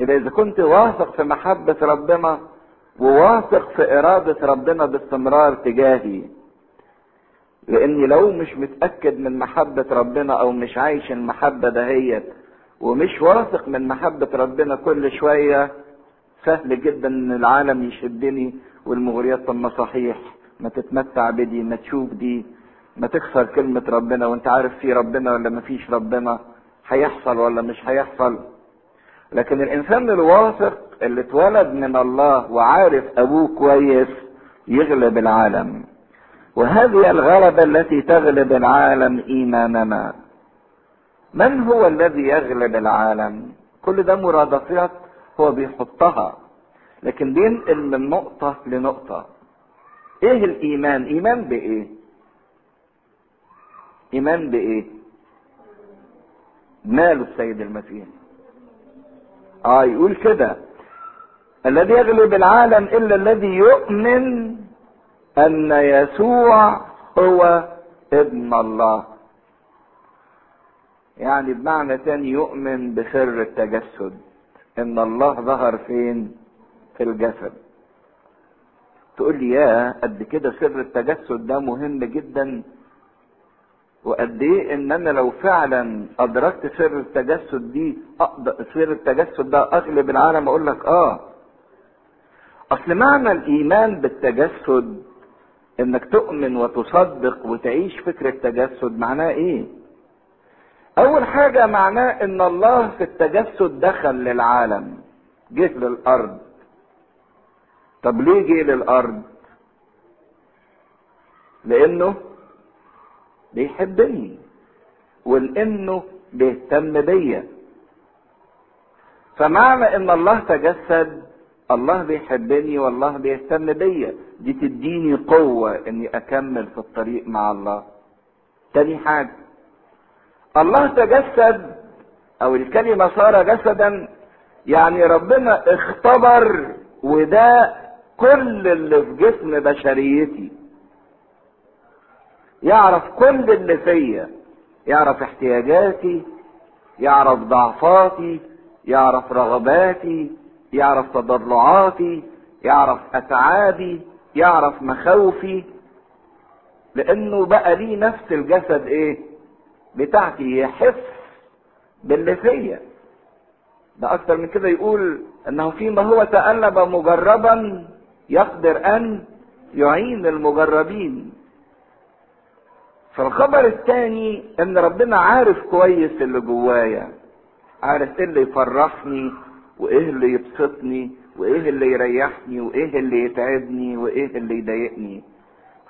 يبقى إذا كنت واثق في محبة ربنا وواثق في إرادة ربنا باستمرار تجاهي لأني لو مش متأكد من محبة ربنا أو مش عايش المحبة دهيت ومش واثق من محبة ربنا كل شوية سهل جدا إن العالم يشدني والمغريات طب ما صحيح ما تتمتع بدي ما تشوف دي ما تكسر كلمة ربنا وأنت عارف في ربنا ولا ما فيش ربنا هيحصل ولا مش هيحصل؟ لكن الإنسان الواثق اللي اتولد من الله وعارف أبوه كويس يغلب العالم. وهذه الغلبة التي تغلب العالم إيماننا. من هو الذي يغلب العالم؟ كل ده مرادفات هو بيحطها. لكن بينقل من نقطة لنقطة. إيه الإيمان؟ إيمان بإيه؟ إيمان بإيه؟ ماله السيد المسيح. آه يقول كده. الذي يغلب العالم إلا الذي يؤمن أن يسوع هو ابن الله. يعني بمعنى تاني يؤمن بسر التجسد. إن الله ظهر فين؟ في الجسد. تقول لي يا قد كده سر التجسد ده مهم جدا؟ وقد إيه؟ إن أنا لو فعلا أدركت سر التجسد دي سر التجسد ده اغلب العالم أقول لك آه. أصل معنى الإيمان بالتجسد إنك تؤمن وتصدق وتعيش فكر التجسد معناه إيه؟ أول حاجة معناه إن الله في التجسد دخل للعالم جه للأرض. طب ليه جه للأرض؟ لأنه بيحبني ولأنه بيهتم بيا. فمعنى إن الله تجسد الله بيحبني والله بيهتم بيا. دي تديني قوة إني أكمل في الطريق مع الله. تاني حاجة الله تجسد أو الكلمة صار جسدا يعني ربنا اختبر وده كل اللي في جسم بشريتي. يعرف كل اللي فيا. يعرف احتياجاتي يعرف ضعفاتي يعرف رغباتي يعرف تضرعاتي يعرف اتعابي يعرف مخاوفي. لأنه بقى ليه نفس الجسد إيه؟ بتاعتي. يحس باللي فيا. ده أكتر من كده يقول إنه فيما هو تألب مجربا يقدر أن يعين المجربين. فالخبر الثاني إن ربنا عارف كويس اللي جوايا عارف إيه اللي يفرحني وإيه اللي يبسطني وإيه اللي يريحني وإيه اللي يتعبني وإيه اللي يضايقني.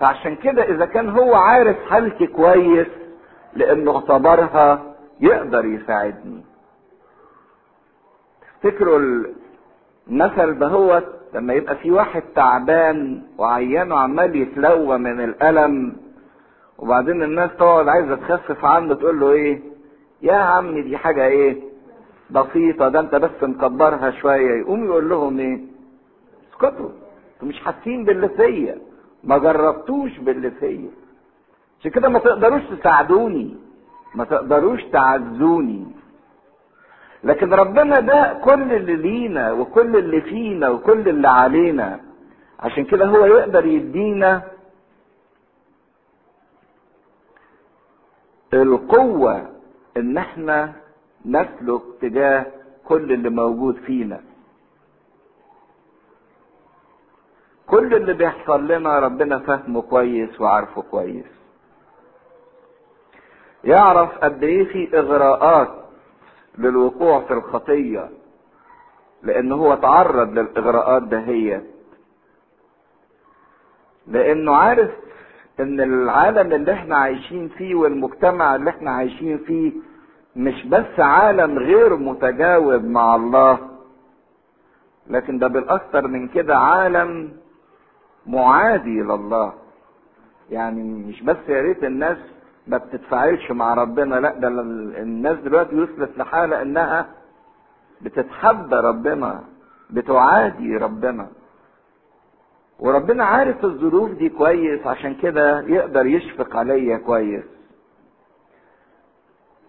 فعشان كده إذا كان هو عارف حالتي كويس لأنه اعتبرها يقدر يساعدني. تفتكروا المثل دهوت لما يبقى في واحد تعبان وعيانه عمال يتلوى من الألم وبعدين الناس تقعد عايزة تخفف عنه تقول له إيه؟ يا عم دي حاجة إيه؟ بسيطة ده أنت بس مكبرها شوية. يقوم يقول لهم إيه؟ اسكتوا. أنتوا مش حاسين باللي فيا. ما جربتوش باللي فيا. عشان كده ما تقدروش تساعدوني. ما تقدروش تعزوني. لكن ربنا ده كل اللي لينا وكل اللي فينا وكل اللي علينا. عشان كده هو يقدر يدينا القوة إن إحنا نسلك تجاه كل اللي موجود فينا. كل اللي بيحصل لنا ربنا فهمه كويس وعارفه كويس. يعرف قد إيه في إغراءات للوقوع في الخطية لأن هو تعرض للإغراءات دهيت. لأنه عارف إن العالم اللي إحنا عايشين فيه والمجتمع اللي إحنا عايشين فيه مش بس عالم غير متجاوب مع الله لكن ده بالأكثر من كده عالم معادي لله. يعني مش بس يا ريت الناس ما بتتفاعلش مع ربنا لا ده الناس دلوقتي وصلت لحالة إنها بتتحدى ربنا بتعادي ربنا. وربنا عارف الظروف دي كويس عشان كده يقدر يشفق عليا كويس.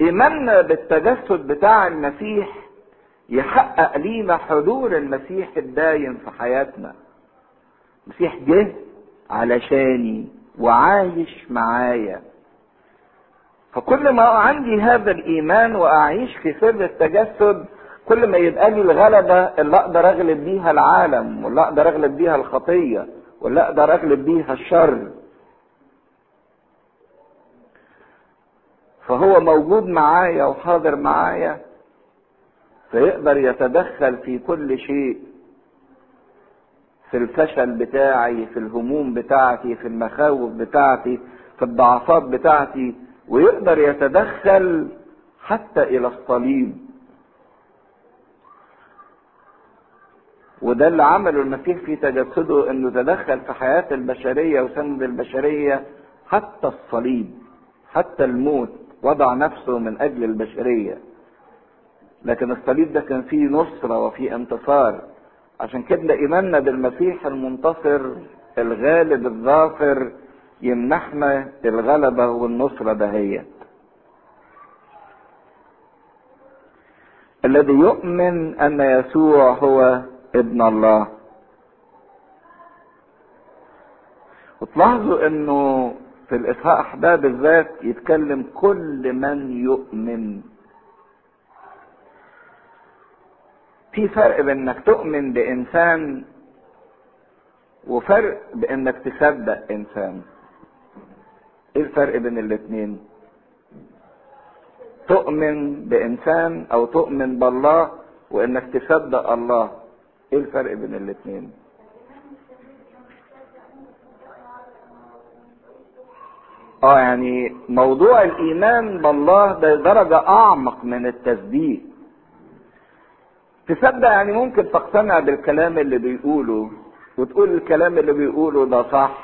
ايماننا بالتجسد بتاع المسيح يحقق لينا حضور المسيح الدايم في حياتنا. المسيح جه علشاني وعايش معايا. فكل ما عندي هذا الإيمان وأعيش في سر التجسد كل ما يبقى لي الغلبة اللي أقدر أغلب بيها العالم واللي أقدر أغلب بيها الخطية واللي أقدر أغلب بيها الشر. فهو موجود معايا وحاضر معايا فيقدر يتدخل في كل شيء في الفشل بتاعي في الهموم بتاعتي في المخاوف بتاعتي في الضعفات بتاعتي ويقدر يتدخل حتى إلى الصليب. وده اللي عمله المسيح في تجسده إنه تدخل في حياة البشرية وسند البشرية حتى الصليب حتى الموت وضع نفسه من أجل البشرية. لكن الصليب ده كان فيه نصرة وفيه انتصار. عشان كده إيماننا بالمسيح المنتصر الغالب الظافر يمنحنا الغلبة والنصرة دهيت الذي يؤمن أن يسوع هو ابن الله. وتلاحظوا إنه في الإصحاح ده بالذات يتكلم كل من يؤمن. في فرق بين إنك تؤمن بإنسان وفرق بانك تصدق إنسان. إيه الفرق بين الاتنين؟ تؤمن بإنسان أو تؤمن بالله وإنك تصدق الله. إيه الفرق بين الاتنين؟ آه يعني موضوع الإيمان بالله ده درجة أعمق من التصديق تصدق يعني ممكن تقتنع بالكلام اللي بيقوله وتقول الكلام اللي بيقوله ده صح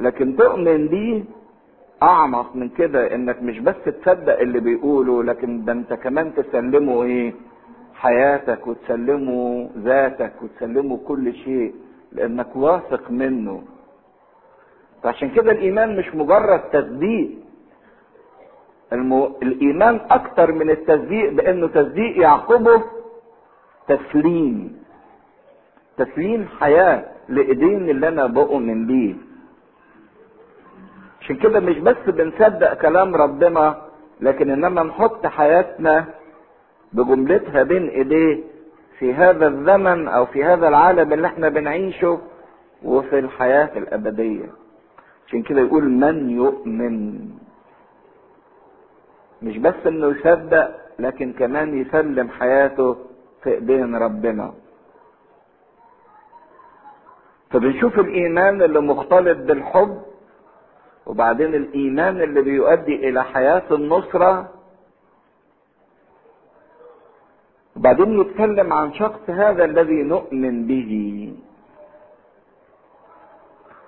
لكن تؤمن بيه أعمق من كده إنك مش بس تصدق اللي بيقوله لكن ده أنت كمان تسلمه إيه؟ حياتك وتسلمه ذاتك وتسلمه كل شيء لأنك واثق منه. فعشان كده الإيمان مش مجرد تصديق المو... الإيمان أكتر من التصديق بأنه تصديق يعقبه تسليم. تسليم حياة لإيدين اللي أنا بؤمن بيه. عشان كده مش بس بنصدق كلام ربنا لكن إنما نحط حياتنا بجملتها بين إيديه في هذا الزمن أو في هذا العالم اللي إحنا بنعيشه وفي الحياة الأبدية. عشان كده يقول من يؤمن. مش بس إنه يصدق لكن كمان يسلم حياته في إيدين ربنا. فبنشوف الإيمان اللي مختلط بالحب وبعدين الإيمان اللي بيؤدي إلى حياة النصرة وبعدين يتكلم عن شخص هذا الذي نؤمن به.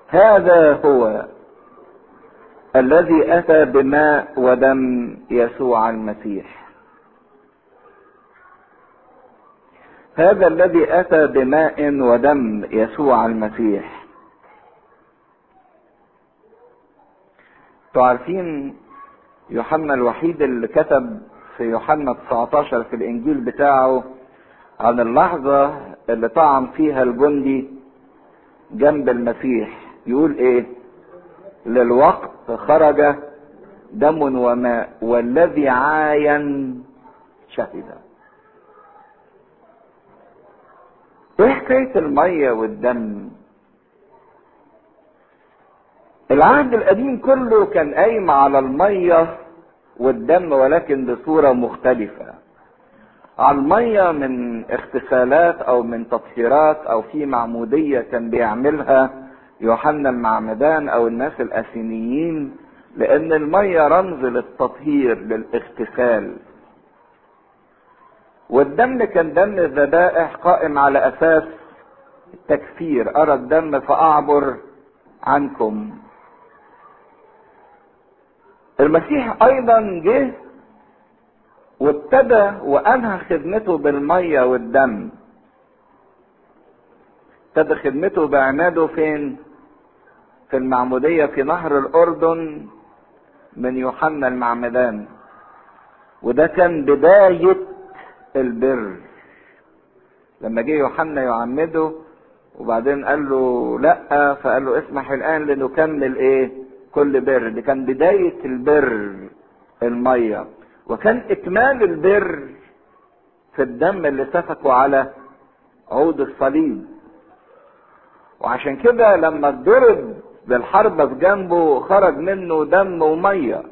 هذا هو الذي أتى بماء ودم يسوع المسيح. هذا الذي أتى بماء ودم يسوع المسيح. تعرفين يوحنا الوحيد اللي كتب في يوحنا 19 في الإنجيل بتاعه عن اللحظة اللي طعن فيها الجندي جنب المسيح. يقول إيه؟ للوقت خرج دم وماء والذي عاين شهد. إيه حكاية المية والدم؟ العهد القديم كله كان قايم على المية والدم ولكن بصورة مختلفة. على المية من اغتسالات أو من تطهيرات أو في معمودية كان بيعملها يوحنا المعمدان أو الناس الأثينيين لأن المية رمز للتطهير للاغتسال. والدم كان دم الذبائح قائم على أساس التكفير أرى الدم فأعبر عنكم. المسيح أيضا جه وابتدى وأنهى خدمته بالمية والدم. ابتدى خدمته بعناده فين؟ في المعمودية في نهر الأردن من يوحنا المعمدان. وده كان بداية البر. لما جه يوحنا يعمده وبعدين قال له لأ فقال له اسمح الآن لنكمل إيه؟ كل بر. دي كان بداية البر المية. وكان إكمال البر في الدم اللي سفكوا على عود الصليب. وعشان كده لما اتضرب بالحربة في جنبه خرج منه دم ومية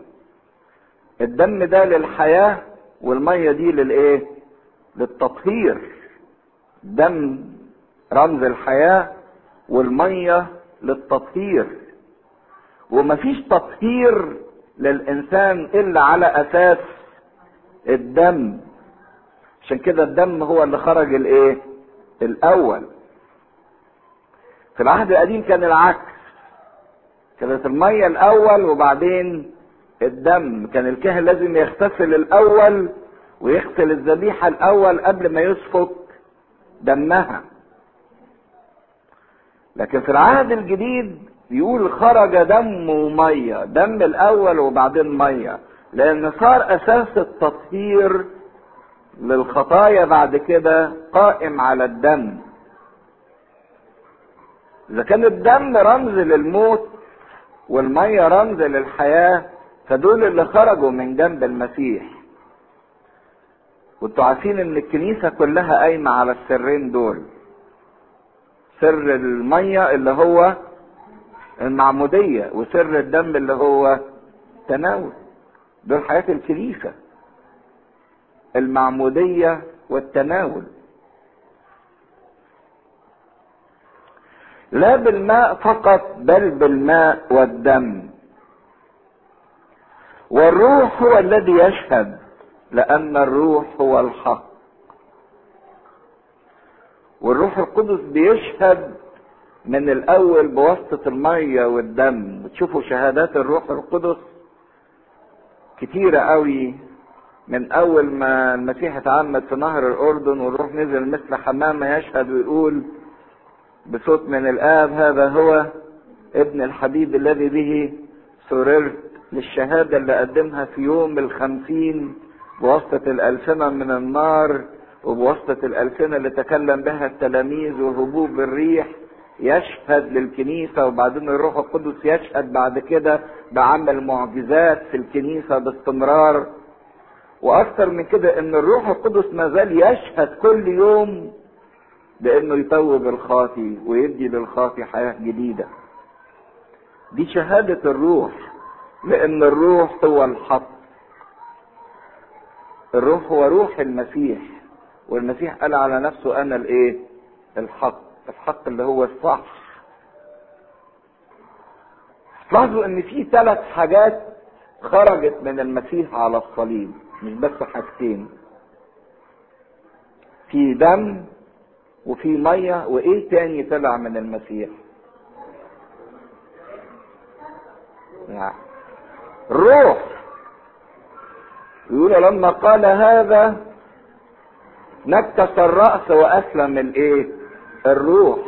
الدم ده للحياة والمية دي للإيه؟ للتطهير. دم رمز الحياة والمية للتطهير. ومفيش تطهير للإنسان إلا على أساس الدم. عشان كده الدم هو اللي خرج الإيه؟ الأول. في العهد القديم كان العكس. كانت المية الأول وبعدين الدم. كان الكاهن لازم يغتسل الأول ويغسل الذبيحة الأول قبل ما يسفك دمها. لكن في العهد الجديد يقول خرج دم وميه دم الأول وبعدين مية لأن صار أساس التطهير للخطايا بعد كده قائم على الدم. إذا كان الدم رمز للموت والمية رمز للحياة فدول اللي خرجوا من جنب المسيح. وانتوا عارفين إن الكنيسة كلها قايمة على السرين دول. سر المية اللي هو المعمودية وسر الدم اللي هو تناول دول حياة الكنيسة المعمودية والتناول. لا بالماء فقط بل بالماء والدم. والروح هو الذي يشهد لأن الروح هو الحق. والروح القدس بيشهد من الأول بواسطة المية والدم. وتشوفوا شهادات الروح القدس. كتيرة قوي. من أول ما المسيح اتعمد في نهر الأردن والروح نزل مثل حمامة يشهد ويقول بصوت من الآب هذا هو ابن الحبيب الذي به سررت للشهادة اللي قدمها في يوم الخمسين بواسطة الألسنة من النار وبواسطة الألسنة اللي تكلم بها التلاميذ وهبوب الريح. يشهد للكنيسة وبعدين الروح القدس يشهد بعد كده بعمل معجزات في الكنيسة باستمرار وأكثر من كده إن الروح القدس ما زال يشهد كل يوم بإنه يتوب الخاطي ويدي للخاطي حياة جديدة. دي شهادة الروح لأن الروح هو الحق. الروح هو روح المسيح والمسيح قال على نفسه أنا الإيه؟ الحق. الحق اللي هو الصح. لاحظوا إن في ثلاث حاجات خرجت من المسيح على الصليب مش بس حاجتين. في دم وفي مية وإيه تاني طلع من المسيح؟ يعني الروح يقول لما قال هذا نكس الرأس وأسلم الإيه؟ الروح.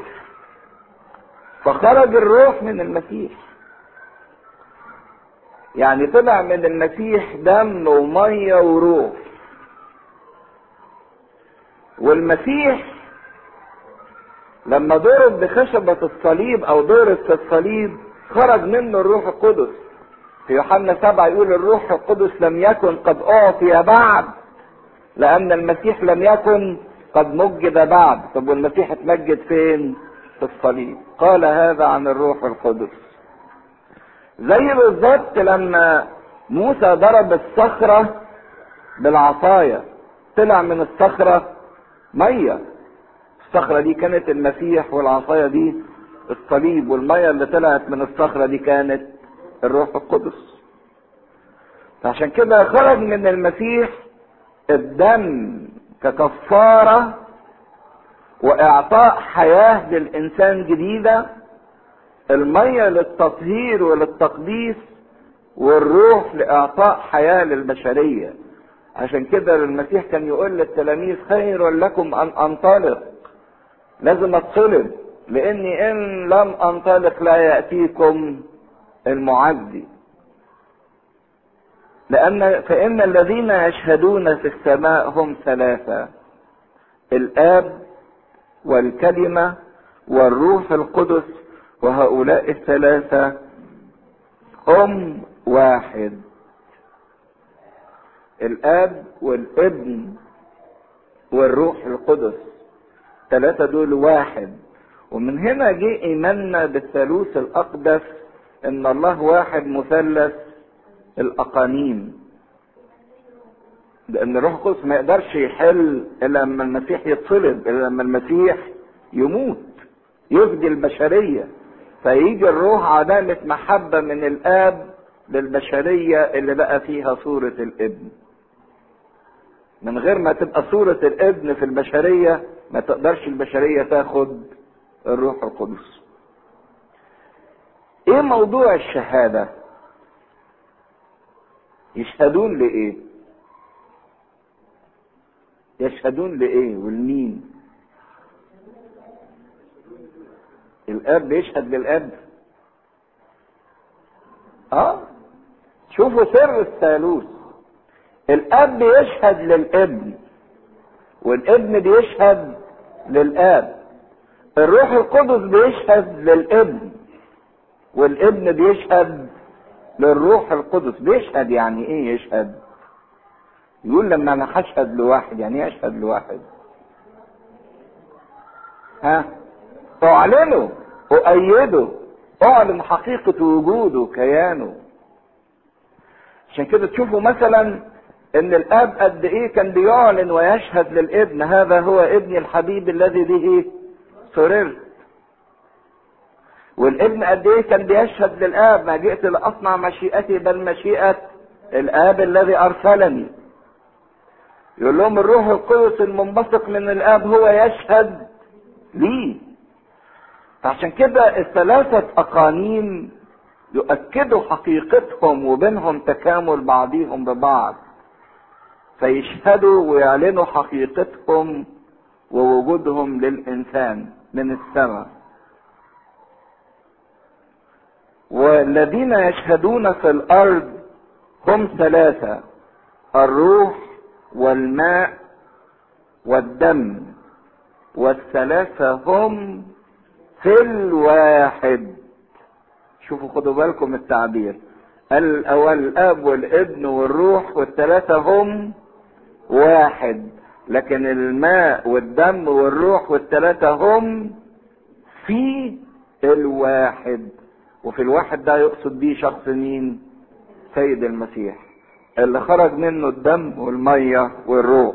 فخرج الروح من المسيح. يعني طلع من المسيح دم ومية وروح. والمسيح لما ضرب بخشبة الصليب أو ضرب في الصليب خرج منه الروح القدس. في يوحنا سبعة يقول الروح القدس لم يكن قد أعطي بعد لأن المسيح لم يكن قد مجد بعد طب والمسيح اتمجد فين؟ في الصليب. قال هذا عن الروح القدس. زي بالظبط لما موسى ضرب الصخرة بالعصاية. طلع من الصخرة مية. الصخرة دي كانت المسيح والعصاية دي الصليب. والمية اللي طلعت من الصخرة دي كانت الروح القدس. فعشان كده خرج من المسيح الدم. ككفارة وإعطاء حياة للإنسان جديدة المية للتطهير وللتقديس والروح لإعطاء حياة للبشرية. عشان كده المسيح كان يقول للتلاميذ خير لكم أن أنطلق. لازم اتصلب لأني إن لم أنطلق لا يأتيكم المعزي لأن فإن الذين يشهدون في السماء هم ثلاثة. الآب والكلمة والروح القدس وهؤلاء الثلاثة هم واحد. الآب والابن والروح القدس ثلاثة دول واحد. ومن هنا جه إيماننا بالثالوث الأقدس إن الله واحد مثلث الأقانيم. لأن الروح القدس ما يقدرش يحل إلا لما المسيح يتصلب إلا لما المسيح يموت يفدي البشرية. فيجي الروح علامة محبة من الآب للبشرية اللي بقى فيها صورة الابن. من غير ما تبقى صورة الابن في البشرية ما تقدرش البشرية تاخد الروح القدس. إيه موضوع الشهادة؟ يشهدون لإيه؟ يشهدون لإيه؟ والمين؟ الأب بيشهد للأب. آه؟ شوفوا سر الثالوث. الأب بيشهد للابن والابن بيشهد للآب. الروح القدس بيشهد للابن والابن بيشهد للروح القدس. بيشهد يعني إيه يشهد؟ يقول لما أنا هشهد لواحد يعني إيه أشهد لواحد؟ ها؟ أعلنه أؤيده أعلن حقيقة وجوده كيانه عشان كده تشوفوا مثلا إن الأب قد إيه كان بيعلن ويشهد للابن هذا هو ابني الحبيب الذي به سررت والابن قد إيه كان بيشهد للآب ما جئت لأصنع مشيئتي بل مشيئة الآب الذي أرسلني. يقول لهم الروح القدس المنبثق من الآب هو يشهد لي. فعشان كده الثلاثة أقانيم يؤكدوا حقيقتهم وبينهم تكامل بعضهم ببعض. فيشهدوا ويعلنوا حقيقتهم ووجودهم للإنسان من السماء. والذين يشهدون في الأرض هم ثلاثة الروح والماء والدم. والثلاثة هم في الواحد. شوفوا خدوا بالكم التعبير. الأول الأب والابن والروح والثلاثة هم واحد. لكن الماء والدم والروح والثلاثة هم في الواحد. وفي الواحد ده يقصد بيه شخص مين؟ سيد المسيح. اللي خرج منه الدم والمية والروح.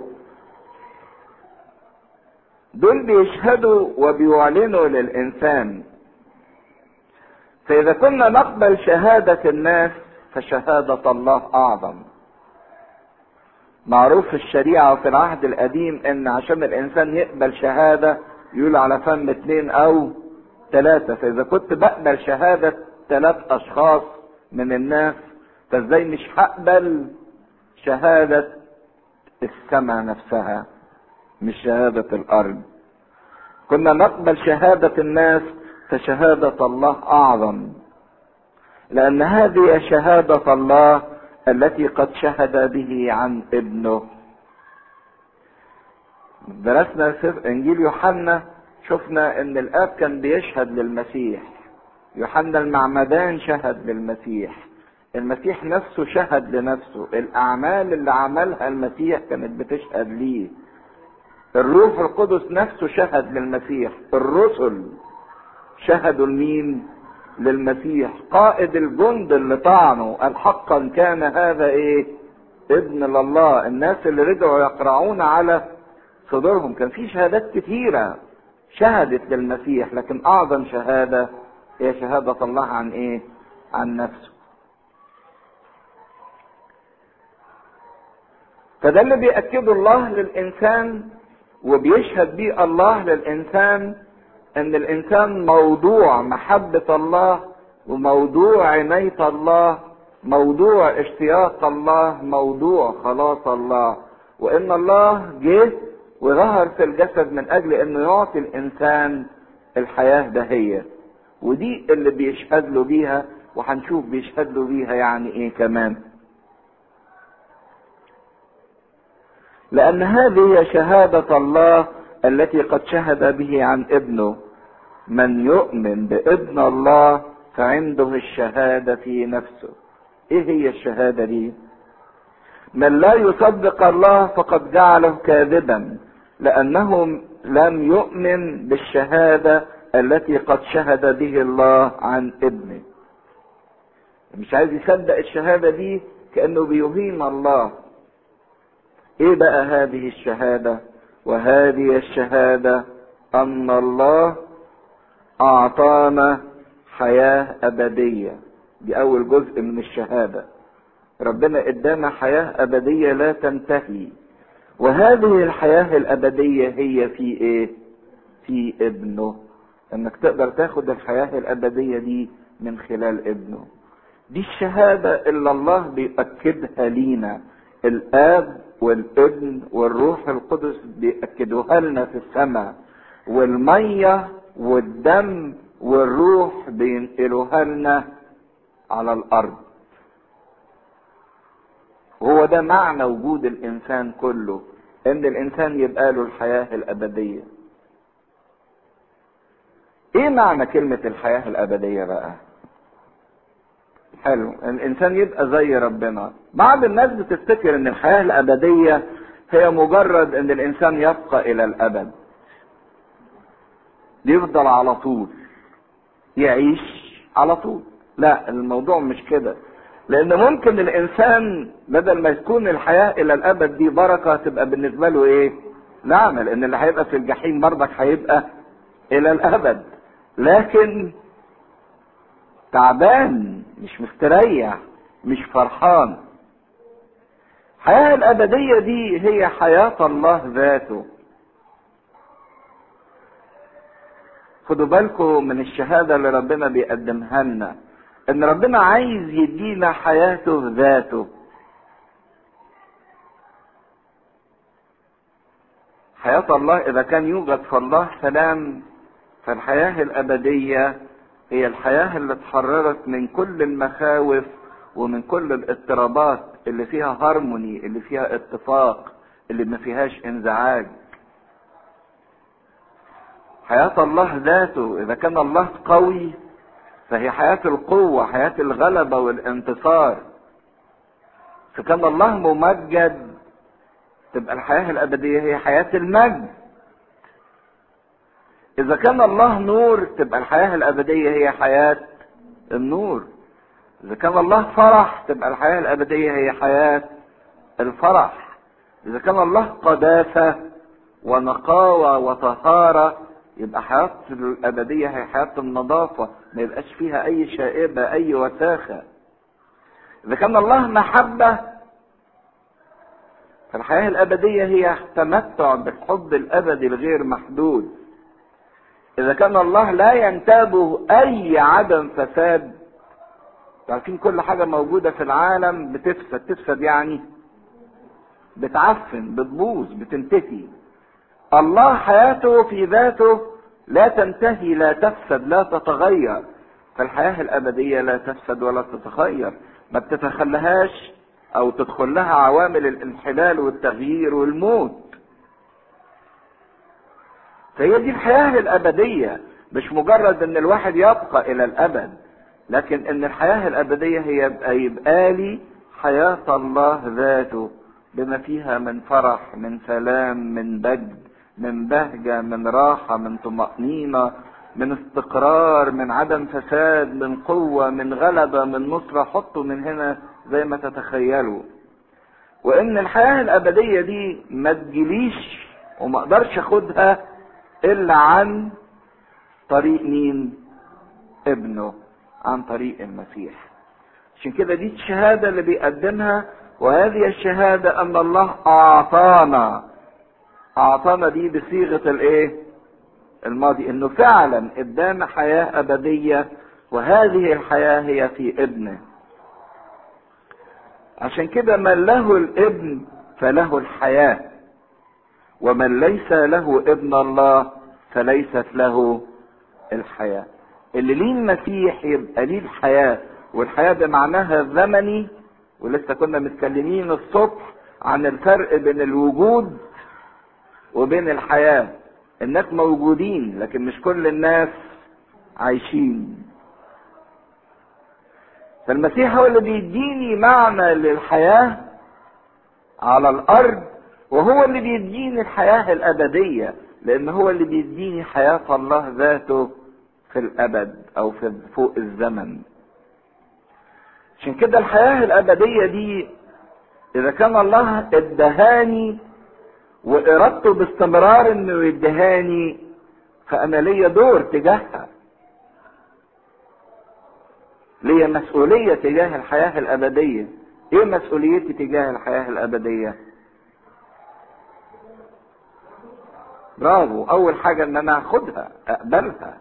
دول بيشهدوا وبيعلنوا للإنسان. فإذا كنا نقبل شهادة الناس فشهادة الله أعظم. معروف في الشريعة وفي العهد القديم إن عشان الإنسان يقبل شهادة يقول على فم اتنين أو ثلاثة. فإذا كنت بقبل شهادة ثلاث أشخاص من الناس فإزاي مش هقبل شهادة السماء نفسها مش شهادة الأرض؟ كنا نقبل شهادة الناس فشهادة الله أعظم. لأن هذه شهادة الله التي قد شهد به عن ابنه. درسنا إنجيل يوحنا شفنا إن الآب كان بيشهد للمسيح. يوحنا المعمدان شهد للمسيح. المسيح نفسه شهد لنفسه. الأعمال اللي عملها المسيح كانت بتشهد ليه. الروح القدس نفسه شهد للمسيح. الرسل شهدوا لمين؟ للمسيح. قائد الجند اللي طعنوا قال حقا كان هذا إيه؟ ابن لله. الناس اللي رجعوا يقرعون على صدورهم. كان في شهادات كثيرة شهدت للمسيح لكن أعظم شهادة هي شهادة الله عن إيه؟ عن نفسه. فده اللي بيأكده الله للإنسان وبيشهد بيه الله للإنسان إن الإنسان موضوع محبة الله وموضوع عناية الله موضوع اشتياق الله موضوع خلاص الله. وإن الله جه وظهر في الجسد من أجل إنه يعطي الإنسان الحياة دهية ودي اللي بيشهد له بيها وهنشوف بيشهد له بيها يعني إيه كمان. لأن هذه شهادة الله التي قد شهد به عن ابنه. من يؤمن بابن الله فعنده الشهادة في نفسه. إيه هي الشهادة دي؟ من لا يصدق الله فقد جعله كاذبا. لأنه لم يؤمن بالشهادة التي قد شهد به الله عن ابنه. مش عايز يصدق الشهادة دي كأنه بيهين الله. إيه بقى هذه الشهادة؟ وهذه الشهادة أن الله أعطانا حياة أبدية. دي أول جزء من الشهادة. ربنا إدانا حياة أبدية لا تنتهي. وهذه الحياة الأبدية هي في إيه؟ في ابنه. إنك تقدر تاخد الحياة الأبدية دي من خلال ابنه. دي الشهادة اللي الله بيأكدها لينا. الآب والابن والروح القدس بيأكدوها لنا في السماء. والمية والدم والروح بينقلوها لنا على الأرض. وهو ده معنى وجود الإنسان كله إن الإنسان يبقى له الحياة الأبدية. إيه معنى كلمة الحياة الأبدية بقى؟ حلو الإنسان يبقى زي ربنا. بعض الناس بتفتكر إن الحياة الأبدية هي مجرد إن الإنسان يبقى إلى الأبد. يفضل على طول يعيش على طول. لا الموضوع مش كده. لأن ممكن الإنسان بدل ما تكون الحياة إلى الأبد دي بركة تبقى بالنسبة له إيه؟ نعمه لأن اللي هيبقى في الجحيم برضك هيبقى إلى الأبد. لكن تعبان مش مستريح مش فرحان. الحياة الأبدية دي هي حياة الله ذاته. خدوا بالكم من الشهادة اللي ربنا بيقدمها لنا. إن ربنا عايز يدينا حياته ذاته. حياة الله إذا كان يوجد في الله سلام فالحياة الأبدية هي الحياة اللي اتحررت من كل المخاوف ومن كل الاضطرابات اللي فيها هارموني اللي فيها اتفاق اللي ما فيهاش انزعاج. حياة الله ذاته إذا كان الله قوي فهي حياة القوة حياة الغلبة والانتصار. فكان الله ممجد تبقى الحياة الأبدية هي حياة المجد. إذا كان الله نور تبقى الحياة الأبدية هي حياة النور. إذا كان الله فرح تبقى الحياة الأبدية هي حياة الفرح. إذا كان الله قداسة ونقاوة وطهارة يبقى حياة الأبدية هي حياة النظافة. ما يبقاش فيها أي شائبة أي وساخة إذا كان الله محبة فالحياة الأبدية هي تمتع بالحب الأبدي الغير محدود. إذا كان الله لا ينتابه أي عدم فساد عارفين كل حاجة موجودة في العالم بتفسد تفسد يعني بتعفن بتبوظ بتنتهي. الله حياته في ذاته لا تنتهي لا تفسد لا تتغير. فالحياة الأبدية لا تفسد ولا تتغير. ما بتتخلهاش أو تدخل لها عوامل الانحلال والتغيير والموت. فهي دي الحياة الأبدية. مش مجرد إن الواحد يبقى إلى الأبد لكن إن الحياة الأبدية هي يبقى لي حياة الله ذاته بما فيها من فرح من سلام من بجد. من بهجة من راحة من طمأنينة من استقرار من عدم فساد من قوة من غلبة من نصرة حطوا من هنا زي ما تتخيلوا. وإن الحياة الأبدية دي ما تجيليش وما أقدرش أخدها إلا عن طريق مين؟ ابنه عن طريق المسيح. عشان كده دي الشهادة اللي بيقدمها وهذه الشهادة أن الله أعطانا اعطانا دي بصيغة الإيه؟ الماضي إنه فعلا ادانا حياة أبدية وهذه الحياة هي في إبنه. عشان كده من له الإبن فله الحياة ومن ليس له ابن الله فليست له الحياة. اللي ليه المسيح يبقى ليه الحياة والحياة بمعناها الزمني ولسه كنا متكلمين الصبح عن الفرق بين الوجود وبين الحياة. الناس موجودين لكن مش كل الناس عايشين. فالمسيح هو اللي بيديني معنى للحياة على الأرض وهو اللي بيديني الحياة الأبدية لأن هو اللي بيديني حياة الله ذاته في الأبد أو في فوق الزمن. عشان كده الحياة الأبدية دي إذا كان الله ادهاني وإرادته باستمرار إنه يدهاني فأنا ليا دور تجاهها. ليا مسؤولية تجاه الحياة الأبدية. إيه مسؤوليتي تجاه الحياة الأبدية؟ برافو. أول حاجة إن أنا أخدها أقبلها.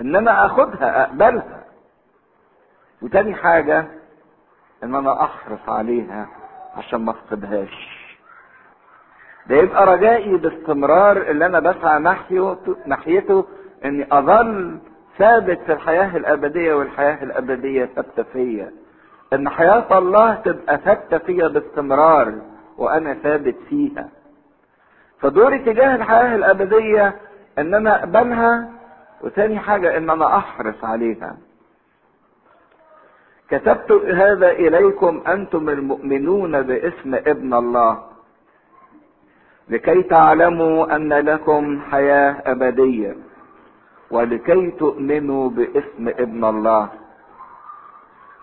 إن أنا أخدها أقبلها. وتاني حاجة إن أنا أحرص عليها. عشان ما أفقدهاش ده يبقى رجائي باستمرار اللي أنا بسعى ناحيته إني أظل ثابت في الحياة الأبدية والحياة الأبدية ثابتة فيا. إن حياة الله تبقى ثابتة فيا باستمرار وأنا ثابت فيها. فدوري تجاه الحياة الأبدية إن أنا أقبلها وثاني حاجة إن أنا أحرص عليها. كتبت هذا إليكم أنتم المؤمنون باسم ابن الله لكي تعلموا أن لكم حياة أبدية. ولكي تؤمنوا باسم ابن الله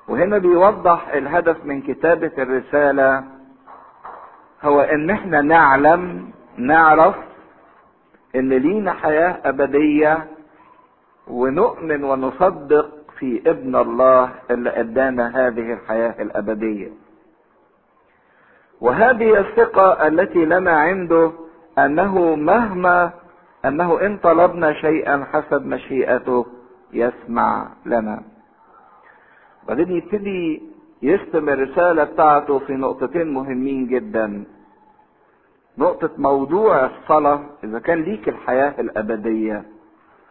وهنا بيوضح الهدف من كتابة الرسالة هو إن إحنا نعلم نعرف إن لينا حياة أبدية ونؤمن ونصدق في ابن الله اللي ادانا هذه الحياة الأبدية. وهذه الثقة التي لنا عنده أنه مهما أنه إن طلبنا شيئا حسب مشيئته يسمع لنا. بعدين يبتدي يختم الرسالة بتاعته في نقطتين مهمين جدا. نقطة موضوع الصلاة إذا كان ليك الحياة الأبدية.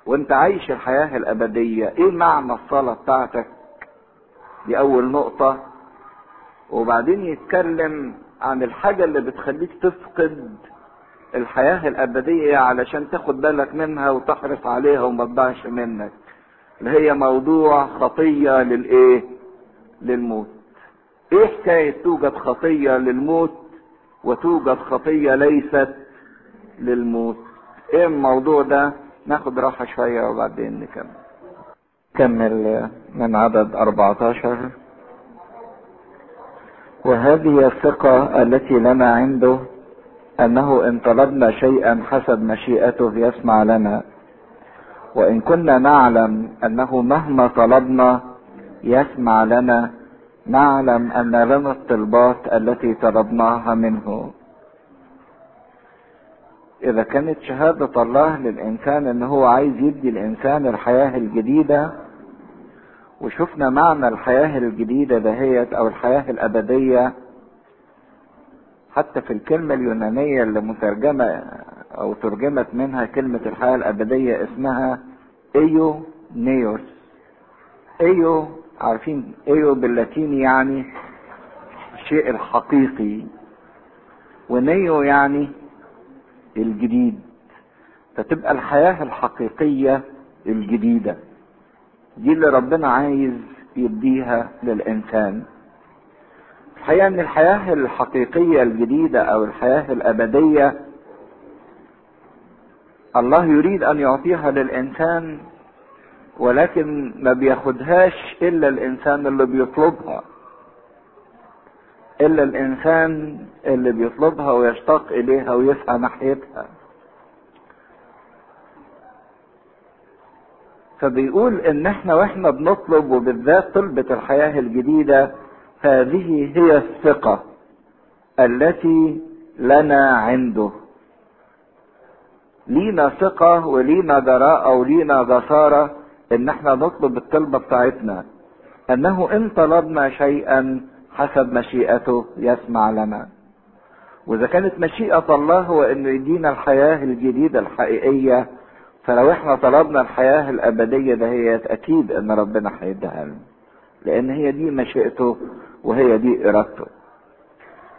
وأنت عايش الحياة الأبدية إيه معنى الصلاة بتاعتك؟ دي أول نقطة وبعدين يتكلم عن الحاجة اللي بتخليك تفقد الحياة الأبدية علشان تاخد بالك منها وتحرص عليها وما تضيعش منك اللي هي موضوع خطية للإيه؟ للموت. إيه حكاية توجد خطية للموت وتوجد خطية ليست للموت؟ إيه الموضوع ده؟ ناخد راحة شوية وبعدين نكمل. كمل من عدد 14 وهذه الثقة التي لنا عنده أنه إن طلبنا شيئا حسب مشيئته يسمع لنا. وإن كنا نعلم أنه مهما طلبنا يسمع لنا نعلم أن لنا الطلبات التي طلبناها منه. إذا كانت شهادة الله للإنسان إن هو عايز يدي الإنسان الحياة الجديدة وشفنا معنى الحياة الجديدة دهيت أو الحياة الأبدية. حتى في الكلمة اليونانية اللي مترجمة أو ترجمت منها كلمة الحياة الأبدية اسمها إيو نيوس. إيو عارفين إيو باللاتيني يعني الشيء الحقيقي ونيو يعني الجديد. فتبقى الحياة الحقيقية الجديدة. دي اللي ربنا عايز يديها للإنسان. الحقيقة إن الحياة الحقيقية الجديدة أو الحياة الأبدية الله يريد أن يعطيها للإنسان ولكن ما بياخدهاش إلا الإنسان اللي بيطلبها. إلا الإنسان اللي بيطلبها ويشتاق إليها ويسعى ناحيتها. فبيقول إن إحنا وإحنا بنطلب وبالذات طلبة الحياة الجديدة هذه هي الثقة التي لنا عنده. لينا ثقة ولينا جراءة ولينا جسارة إن إحنا نطلب الطلبة بتاعتنا. أنه إن طلبنا شيئا حسب مشيئته يسمع لنا. وإذا كانت مشيئة الله هو انه يدينا الحياة الجديدة الحقيقية فلو إحنا طلبنا الحياة الأبدية دهيت أكيد أن ربنا هيديها لنا لأن هي دي مشيئته وهي دي إرادته.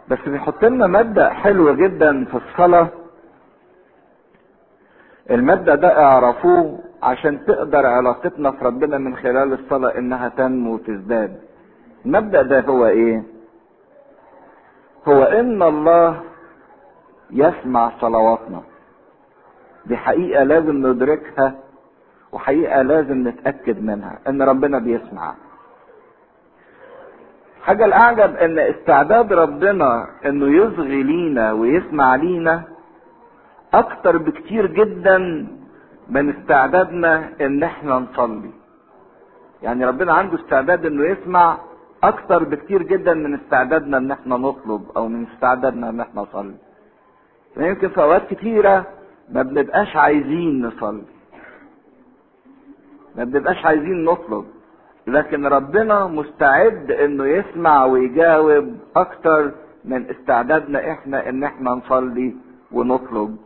بس بيحط لنا مبدأ حلو جدا في الصلاة. المبدأ ده اعرفوه عشان تقدر علاقتنا في ربنا من خلال الصلاة إنها تنمو وتزداد. المبدأ ده هو إيه؟ هو إن الله يسمع صلواتنا. دي حقيقة لازم ندركها وحقيقة لازم نتأكد منها إن ربنا بيسمع. حاجة الأعجب إن استعداد ربنا إنه يصغي لينا ويسمع لينا أكتر بكتير جدا من استعدادنا إن إحنا نصلي. يعني ربنا عنده استعداد إنه يسمع أكتر بكتير جدا من استعدادنا إن إحنا نطلب أو من استعدادنا إن إحنا نصلي. يمكن في أوقات كتيرة ما بنبقاش عايزين نصلي. ما بنبقاش عايزين نطلب. لكن ربنا مستعد إنه يسمع ويجاوب أكتر من استعدادنا إحنا إن إحنا نصلي ونطلب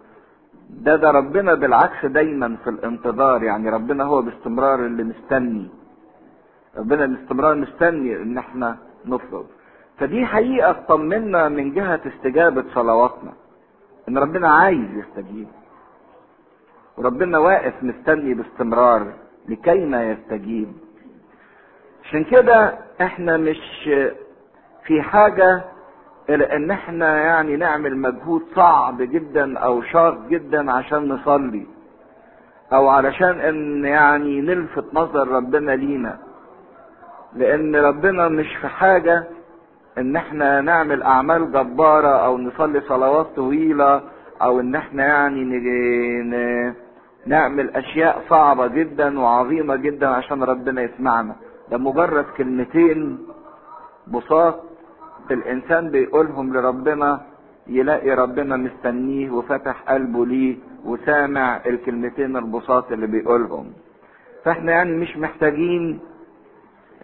ده ده ربنا بالعكس دايما في الانتظار يعني ربنا هو باستمرار اللي مستني ربنا باستمرار مستني إن إحنا نطلب فدي حقيقة تطمنا من جهة استجابة صلواتنا. إن ربنا عايز يستجيب. وربنا واقف مستني باستمرار لكي ما يستجيب. عشان كده إحنا مش في حاجة إلى إن إحنا يعني نعمل مجهود صعب جدا أو شاق جدا عشان نصلي. أو علشان إن يعني نلفت نظر ربنا لينا. لأن ربنا مش في حاجة إن إحنا نعمل أعمال جبارة أو نصلي صلوات طويلة أو إن إحنا يعني نعمل أشياء صعبة جدا وعظيمة جدا عشان ربنا يسمعنا. ده مجرد كلمتين بساط الإنسان بيقولهم لربنا يلاقي ربنا مستنيه وفتح قلبه ليه وسامع الكلمتين البساط اللي بيقولهم. فإحنا يعني مش محتاجين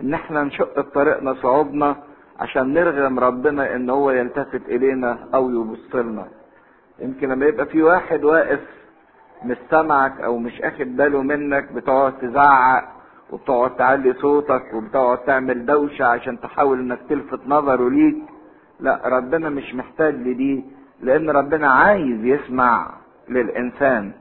ان إحنا نشق طريقنا صعوبنا عشان نرغم ربنا إن هو يلتفت إلينا أو يبص لنا يمكن لما يبقى في واحد واقف مش سامعك أو مش أخد باله منك بتقعد تزعق وبتقعد تعلي صوتك وبتقعد تعمل دوشة عشان تحاول إنك تلفت نظره ليك. لا ربنا مش محتاج لدي لأن ربنا عايز يسمع للإنسان.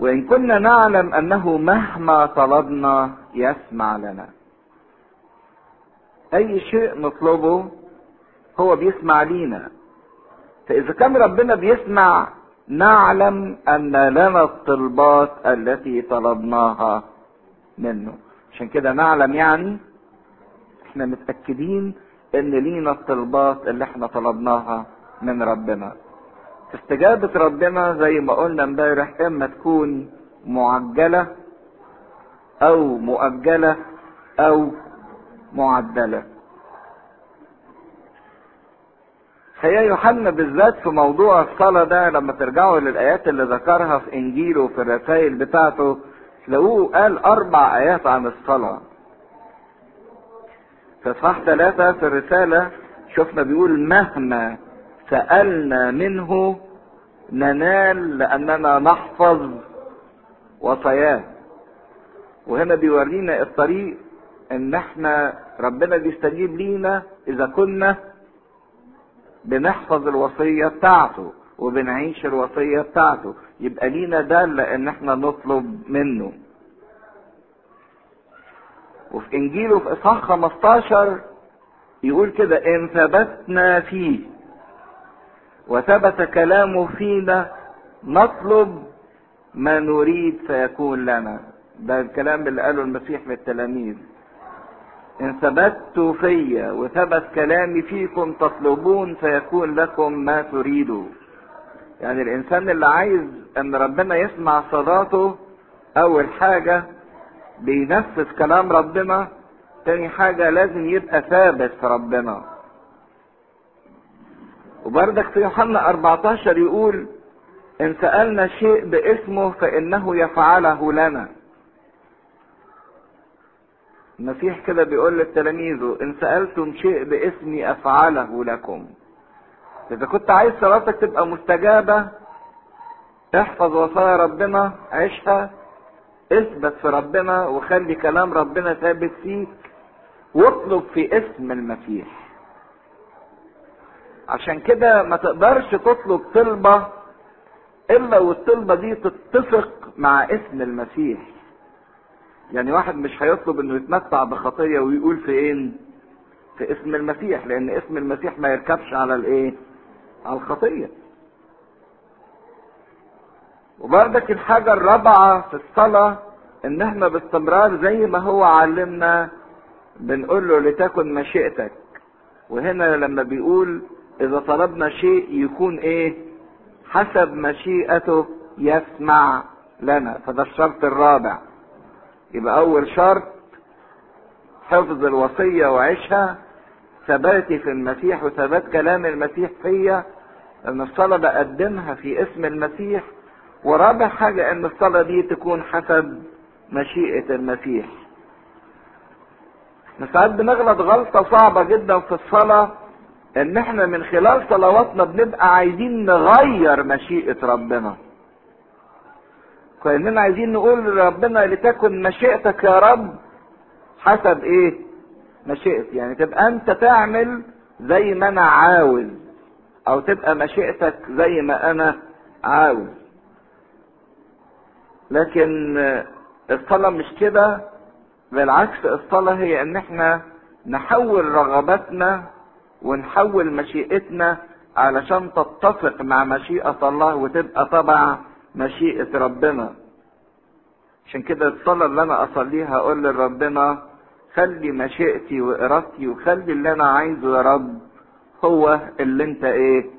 وإن كنا نعلم أنه مهما طلبنا يسمع لنا. أي شيء نطلبه هو بيسمع لينا. فإذا كان ربنا بيسمع نعلم أن لنا الطلبات التي طلبناها منه. عشان كده نعلم يعني إحنا متأكدين إن لينا الطلبات اللي إحنا طلبناها من ربنا. استجابة ربنا زي ما قلنا امبارح اما تكون معجلة أو مؤجلة أو معدلة هي يوحنا بالذات في موضوع الصلاة ده لما ترجعوا للآيات اللي ذكرها في إنجيله في الرسائل بتاعته تلاقوه قال أربع آيات عن الصلاة. في إصحاح ثلاثة في الرسالة شفنا بيقول مهما سألنا منه ننال لأننا نحفظ وصاياه. وهنا بيورينا الطريق إن إحنا ربنا بيستجيب لينا إذا كنا بنحفظ الوصية بتاعته وبنعيش الوصية بتاعته. يبقى لينا دالة إن إحنا نطلب منه. وفي إنجيله في إصحاح 15 يقول كده إن ثبتنا فيه. وثبت كلامه فينا نطلب ما نريد فيكون لنا ده الكلام اللي قاله المسيح للتلاميذ إن ثبتوا فيا وثبت كلامي فيكم تطلبون فيكون لكم ما تريدوا. يعني الإنسان اللي عايز إن ربنا يسمع صلاته أول حاجة بينفذ كلام ربنا، تاني حاجة لازم يبقى ثابت في ربنا. وبردك في يوحنا 14 يقول إن سألنا شيء باسمه فإنه يفعله لنا. المسيح كده بيقول لتلاميذه إن سألتم شيء باسمي أفعله لكم إذا كنت عايز صلاتك تبقى مستجابة احفظ وصايا ربنا عيشها اثبت في ربنا وخلي كلام ربنا ثابت فيك واطلب في اسم المسيح عشان كده ما تقدرش تطلب طلبة إلا والطلبة دي تتفق مع اسم المسيح. يعني واحد مش هيطلب إنه يتمتع بخطية ويقول فين في اسم المسيح لأن اسم المسيح ما يركبش على الإيه؟ على الخطية. وبرضك الحاجة الرابعة في الصلاة إن إحنا باستمرار زي ما هو علمنا بنقول له لتكن مشيئتك. وهنا لما بيقول إذا طلبنا شيء يكون إيه؟ حسب مشيئته يسمع لنا فده الشرط الرابع. يبقى أول شرط حفظ الوصية وعيشها ثباتي في المسيح وثبات كلام المسيح فيا إن الصلاة بقدمها في اسم المسيح. ورابع حاجة إن الصلاة دي تكون حسب مشيئة المسيح. ساعات بنغلط غلطة صعبة جدا في الصلاة إن إحنا من خلال صلواتنا بنبقى عايزين نغير مشيئة ربنا. كأننا عايزين نقول لربنا لتكن مشيئتك يا رب حسب إيه؟ مشيئتي يعني تبقى أنت تعمل زي ما أنا عاوز أو تبقى مشيئتك زي ما أنا عاوز. لكن الصلاة مش كده بالعكس الصلاة هي إن إحنا نحول رغباتنا ونحول مشيئتنا علشان تتفق مع مشيئة الله وتبقى تبع مشيئة ربنا. عشان كده الصلاة اللي أنا أصليها أقول لربنا خلي مشيئتي وإرادتي وخلي اللي أنا عايزه يا رب هو اللي أنت إيه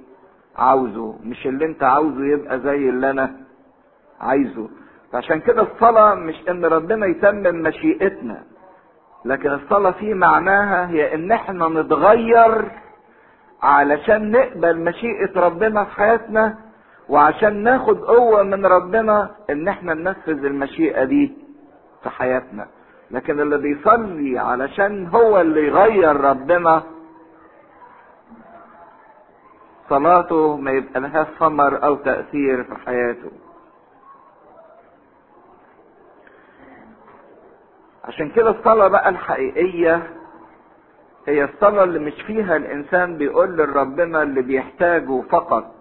عاوزه مش اللي أنت عاوزه يبقى زي اللي أنا عايزه. فعشان كده الصلاة مش إن ربنا يتمم مشيئتنا. لكن الصلاة في معناها هي إن إحنا نتغير علشان نقبل مشيئة ربنا في حياتنا وعشان ناخد قوة من ربنا إن إحنا ننفذ المشيئة دي في حياتنا. لكن اللي بيصلي علشان هو اللي يغير ربنا صلاته ما يبقى لها ثمر أو تأثير في حياته. عشان كده الصلاة بقى الحقيقية هي الصلاة اللي مش فيها الإنسان بيقول لربنا اللي بيحتاجه فقط.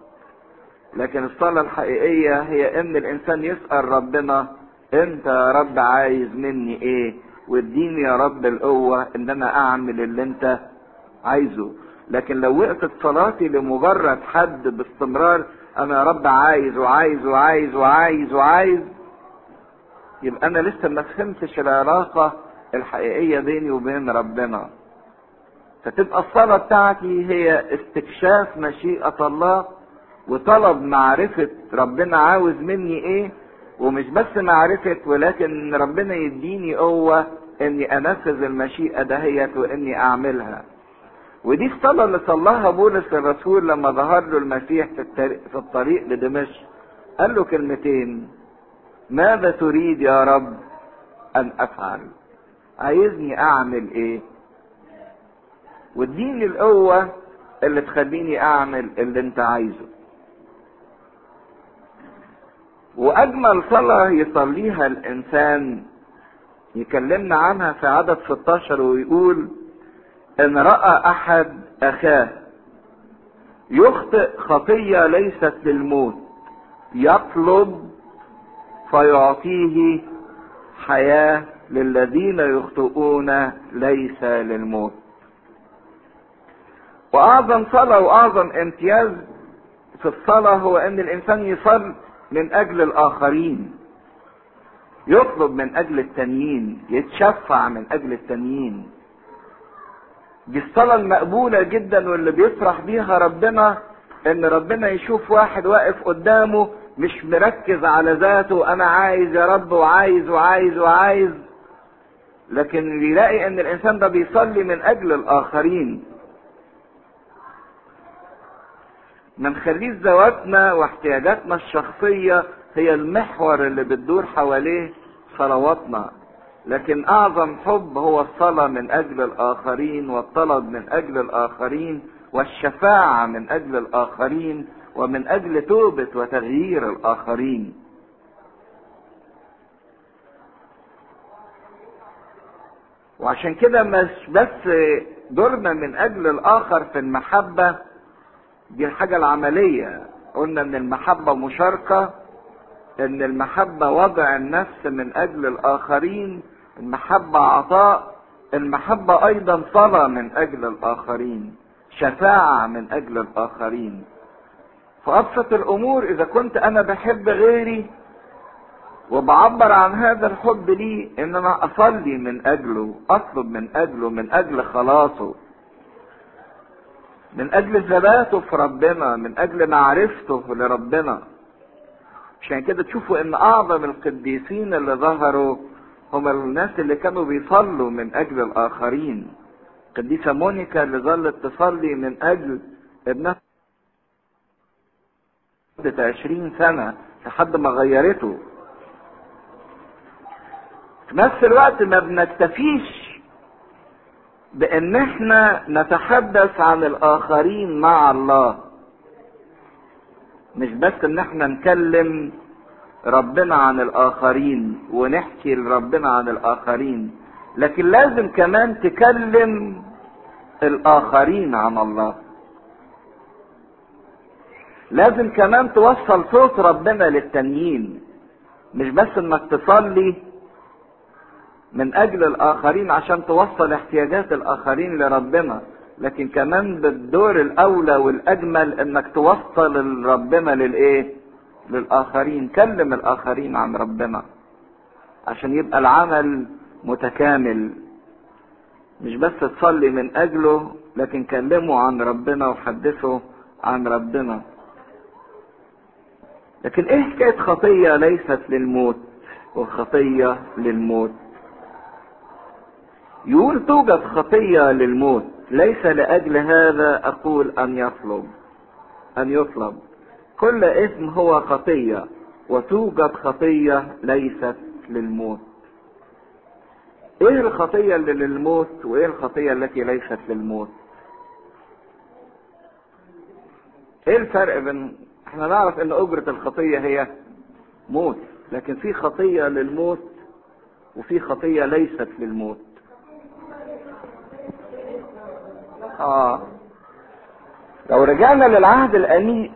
لكن الصلاة الحقيقية هي إن الإنسان يسأل ربنا أنت يا رب عايز مني إيه؟ واديني يا رب القوة إن أنا أعمل اللي أنت عايزه. لكن لو وقفت صلاتي لمجرد حد باستمرار أنا يا رب عايز وعايز وعايز وعايز وعايز يبقى أنا لسه ما فهمتش العلاقة الحقيقية بيني وبين ربنا. فتبقى الصلاة بتاعتي هي استكشاف مشيئة الله وطلب معرفة ربنا عاوز مني إيه ومش بس معرفة ولكن ربنا يديني قوة إني أنفذ المشيئة دهيت وإني أعملها. ودي الصلاة اللي صلاها بولس الرسول لما ظهر له المسيح في الطريق, في الطريق لدمشق. قال له كلمتين ماذا تريد يا رب أن أفعل؟ عايزني أعمل إيه؟ واديني القوة اللي تخليني أعمل اللي أنت عايزه. وأجمل صلاة يصليها الإنسان يكلمنا عنها في عدد 16 ويقول إن رأى أحد أخاه يخطئ خطية ليست للموت يطلب فيعطيه حياة للذين يخطئون ليس للموت. وأعظم صلاة وأعظم امتياز في الصلاة هو أن الإنسان يصل من أجل الآخرين يطلب من أجل التانيين يتشفع من أجل التانيين دي الصلاة المقبولة جدا واللي بيفرح بيها ربنا إن ربنا يشوف واحد واقف قدامه مش مركز على ذاته أنا عايز يا رب وعايز وعايز وعايز. لكن يلاقي إن الإنسان ده بيصلي من أجل الآخرين. ما نخليش ذواتنا واحتياجاتنا الشخصية هي المحور اللي بتدور حواليه صلواتنا. لكن أعظم حب هو الصلاة من أجل الآخرين والطلب من أجل الآخرين والشفاعة من أجل الآخرين. ومن أجل توبة وتغيير الآخرين. وعشان كده مش بس دورنا من أجل الآخر في المحبة دي الحاجة العملية. قلنا إن المحبة مشاركة إن المحبة وضع النفس من أجل الآخرين المحبة عطاء المحبة أيضا صلاة من أجل الآخرين شفاعة من أجل الآخرين. فابسط الأمور إذا كنت أنا بحب غيري وبعبر عن هذا الحب ليه ان أنا أصلي من أجله أطلب من أجله من أجل خلاصه. من أجل ثباته في ربنا من أجل معرفته لربنا. عشان كده تشوفوا إن أعظم القديسين اللي ظهروا هم الناس اللي كانوا بيصلوا من أجل الآخرين. القديسة مونيكا اللي ظلت تصلي من أجل ابنها. مدة عشرين سنة لحد ما غيرته. في نفس الوقت ما بنكتفيش بإن إحنا نتحدث عن الآخرين مع الله. مش بس إن إحنا نكلم ربنا عن الآخرين ونحكي لربنا عن الآخرين لكن لازم كمان تكلم الآخرين عن الله. لازم كمان توصل صوت ربنا للتانيين. مش بس إنك تصلي من أجل الآخرين عشان توصل احتياجات الآخرين لربنا لكن كمان بالدور الأولى والأجمل إنك توصل ربنا للإيه؟ للآخرين. كلم الآخرين عن ربنا عشان يبقى العمل متكامل. مش بس تصلي من أجله لكن كلمه عن ربنا وحدثه عن ربنا. لكن إيه حكاية خطية ليست للموت وخطية للموت؟ يقول توجد خطية للموت ليس لأجل هذا أقول أن يطلب أن يطلب. كل اسم هو خطية وتوجد خطية ليست للموت. إيه الخطية اللي للموت وإيه الخطية التي ليست للموت؟ إيه الفرق بين إحنا نعرف ان اجرة الخطية هي موت لكن في خطية للموت وفي خطية ليست للموت. آه. لو رجعنا للعهد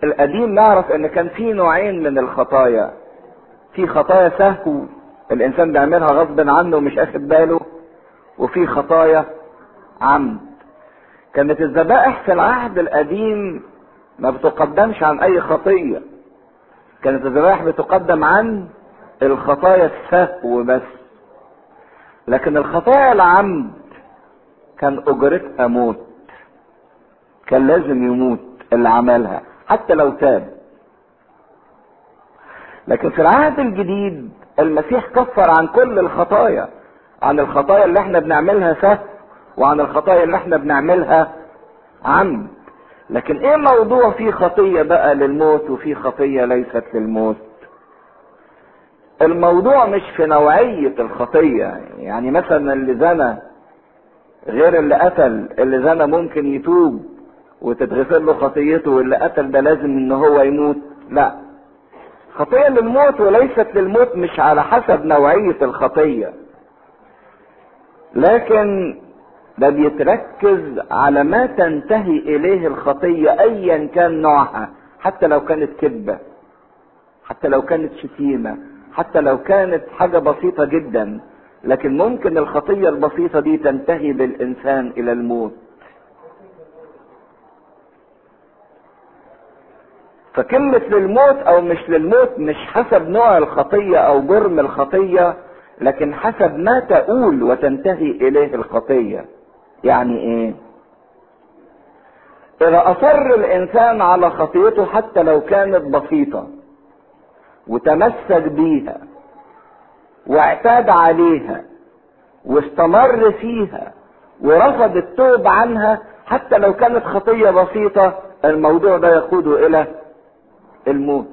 القديم نعرف إن كان في نوعين من الخطايا. في خطايا سهو الإنسان بيعملها غصب عنه ومش أخد باله وفي خطايا عمد. كانت الذبائح في العهد القديم ما بتقدمش عن أي خطية. كانت الذبائح بتقدم عن الخطايا السهو بس. لكن الخطايا العمد كان اجرتها موت كان لازم يموت اللي عملها حتى لو تاب. لكن في العهد الجديد المسيح كفر عن كل الخطايا عن الخطايا اللي إحنا بنعملها سهو وعن الخطايا اللي إحنا بنعملها عمد. لكن إيه موضوع فيه خطية بقى للموت وفيه خطية ليست للموت؟ الموضوع مش في نوعية الخطية. يعني مثلا اللي زنى غير اللي قتل اللي زنى ممكن يتوب وتتغفر له خطيته واللي قتل ده لازم إن هو يموت. لا. خطية للموت وليست للموت مش على حسب نوعية الخطية. لكن ده بيتركز على ما تنتهي إليه الخطية ايا كان نوعها حتى لو كانت كذبة حتى لو كانت شتيمة حتى لو كانت حاجة بسيطة جدا لكن ممكن الخطية البسيطة دي تنتهي بالإنسان إلى الموت. فكلمة للموت أو مش للموت مش حسب نوع الخطية أو جرم الخطية لكن حسب ما تقول وتنتهي إليه الخطية. يعني إيه؟ إذا أصر الإنسان على خطيته حتى لو كانت بسيطة وتمسك بيها واعتاد عليها واستمر فيها ورفض التوب عنها حتى لو كانت خطية بسيطة الموضوع ده يقوده إلى الموت.